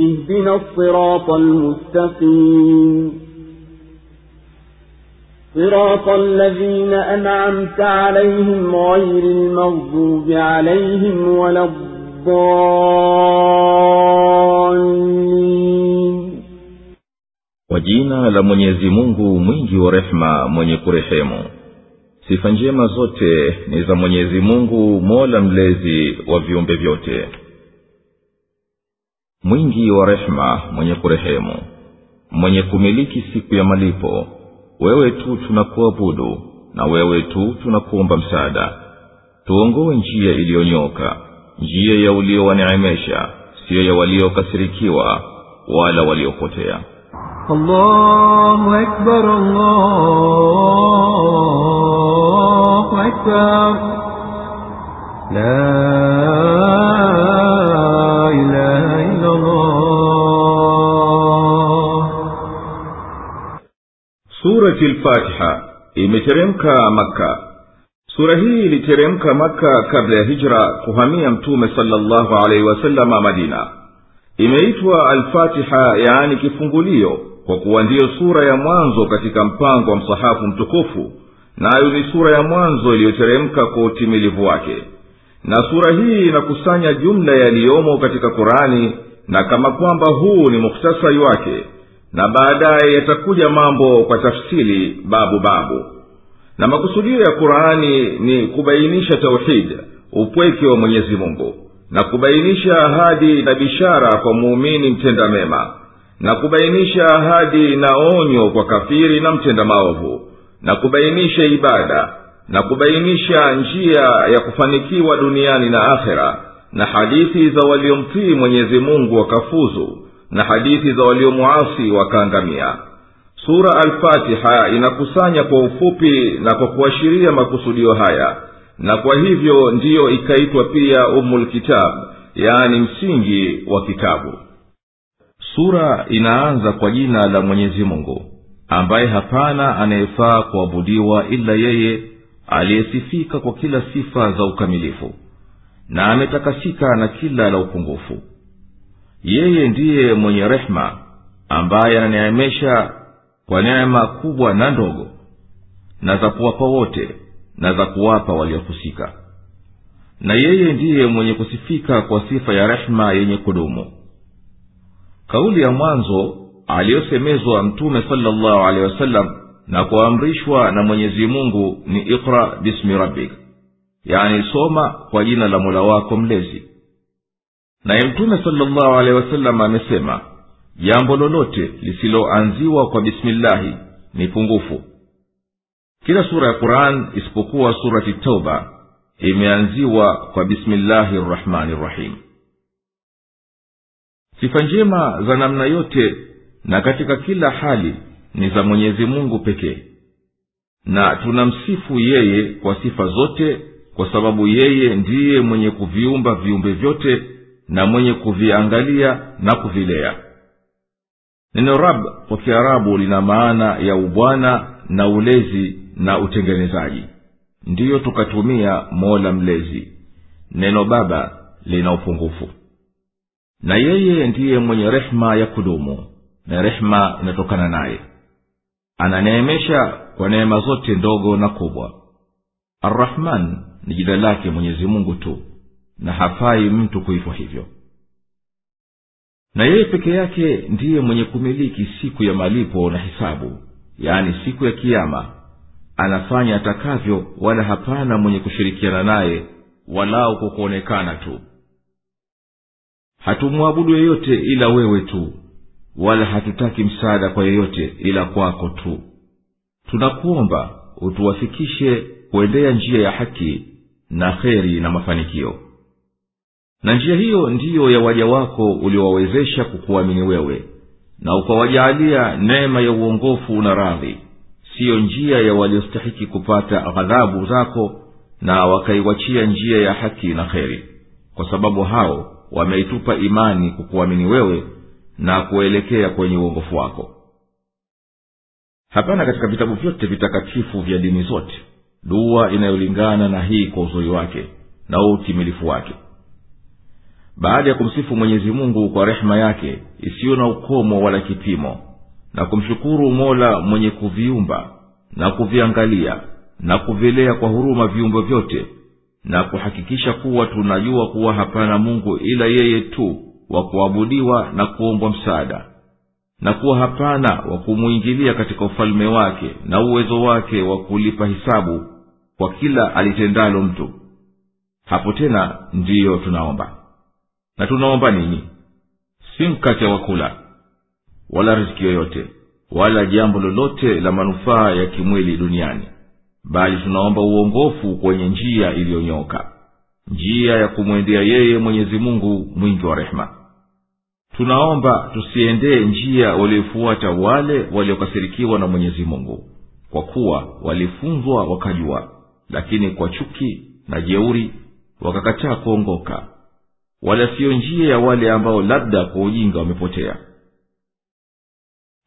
اهدنا الصراط المستقيم صراط الذين أنعمت عليهم غير المغضوب عليهم ولا الضالين kwa jina la mwenyezi mungu mwingi wa rehema mwenye kurehemu sifa njema zote ni za mwenyezi mungu mola mlezi wa viumbe vyote mwingi wa rehema mwenye kurehemu mwenye kumiliki siku ya malipo. Wewe tu tunakuabudu na wewe tu tunakuomba msaada. Tuongoe njia iliyonyoka njia ya uliowaneemesha siyo ya waliokasirikiwa wala waliopotea. La ilaha إلا الله surati lfatiha imeteremka makka sura hii iliteremka maka kabla ya hijra kuhamia mtume salllahu alaihi wasalama madina imeitwa alfatiha yaani kifungulio kwa kuwa ndiyo sura ya mwanzo katika mpango wa msahafu mtukufu nayo ni sura ya mwanzo iliyoteremka kwa utimilivu wake na sura hii inakusanya jumla yaliyomo katika qurani na kama kwamba huu ni mukhtasari wake na baadaye yatakuja mambo kwa tafsili babu babu. Na makusudio ya qurani ni kubainisha tauhid upweke wa mwenyezi mungu na kubainisha ahadi na bishara kwa muumini mtenda mema na kubainisha ahadi na onyo kwa kafiri na mtenda maovu na kubainisha ibada na kubainisha njia ya kufanikiwa duniani na akhera na hadithi za waliomtii mwenyezi mungu wakafuzu na hadithi za waliomwasi wakaangamia. Sura alfatiha inakusanya kwa ufupi na kwa kuashiria makusudio haya na kwa hivyo ndiyo ikaitwa pia umulkitab yaani msingi wa kitabu. Sura inaanza kwa jina la mwenyezi mungu ambaye hapana anayefaa kuabudiwa ila yeye aliyesifika kwa kila sifa za ukamilifu na ametakasika na kila la upungufu. Yeye ndiye mwenye rehema ambaye ananeemesha kwa neema kubwa na ndogo na za kuwapa wote na za kuwapa waliohusika. Na yeye ndiye mwenye kusifika kwa sifa ya rehema yenye kudumu. Kauli ya mwanzo aliyosemezwa mtume salllahu alehi wasallam na kuamrishwa na mwenyezi mungu ni iqra bismi rabbik yani soma kwa jina la mola wako mlezi. Naye mtume salllahu alehi wasalama amesema jambo lolote lisiloanziwa kwa bismillahi ni pungufu. Kila sura ya quran isipokuwa surati tauba imeanziwa kwa bismillahi rrahmani rrahim. Sifa njema za namna yote na katika kila hali ni za mwenyezi mungu pekee. Na tunamsifu yeye kwa sifa zote kwa sababu yeye ndiye mwenye kuviumba viumbe vyote na mwenye kuviangalia na kuvilea. Neno rab kwa kiarabu lina maana ya ubwana na ulezi na utengenezaji. Ndiyo tukatumia mola mlezi. Neno baba lina upungufu. Na yeye ndiye mwenye rehema ya kudumu na rehema inatokana naye. Ananeemesha kwa neema zote ndogo na kubwa arrahman ni jina lake mwenyezi mungu tu na hafai mtu kuitwa hivyo. Na yeye peke yake ndiye mwenye kumiliki siku ya malipo na hisabu yaani siku ya kiama anafanya atakavyo wala hapana mwenye kushirikiana naye walau kwa kuonekana tu. Hatumwabudu yeyote ila wewe tu wala hatutaki msaada kwa yeyote ila kwako tu. Tunakuomba utuwafikishe kuendea njia ya haki na kheri na mafanikio. Na njia hiyo ndiyo ya waja wako uliowawezesha kukuamini wewe na ukawajaalia neema ya uongofu na radhi. Siyo njia ya waliostahiki kupata ghadhabu zako na wakaiwachia njia ya haki na kheri. Kwa sababu hao wameitupa imani kukuamini wewe na kuelekea kwenye uongofu wako. Hapana katika vitabu vyote vitakatifu vya dini zote dua inayolingana na hii kwa uzuri wake na utimilifu wake. Baada ya kumsifu mwenyezi mungu kwa rehema yake isiyo na ukomo wala kipimo na kumshukuru mola mwenye kuviumba na kuviangalia na kuvilea kwa huruma viumbe vyote na kuhakikisha kuwa tunajua kuwa hapana mungu ila yeye tu wa kuabudiwa na kuombwa msaada na kuwa hapana wa kumwingilia katika ufalme wake na uwezo wake wa kulipa hisabu kwa kila alitendalo mtu. Hapo tena ndiyo tunaomba. Na tunaomba nini? Si mkate wa kula wala riziki yoyote wala jambo lolote la manufaa ya kimwili duniani bali tunaomba uongofu kwenye njia iliyonyoka njia ya kumwendea yeye mwenyezi mungu mwingi wa rehema tunaomba tusiendee njia walioifuata wale waliokasirikiwa na mwenyezi mungu kwa kuwa walifunzwa wakajua lakini kwa chuki na jeuri wakakataa kuongoka. Wala siyo njia ya wale ambao labda kwa ujinga wamepotea.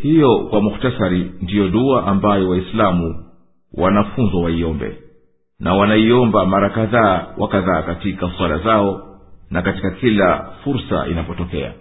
Hiyo kwa mukhtasari ndiyo dua ambayo waislamu wanafunzwa waiombe na wanaiomba mara kadhaa wa kadhaa katika swala zao na katika kila fursa inapotokea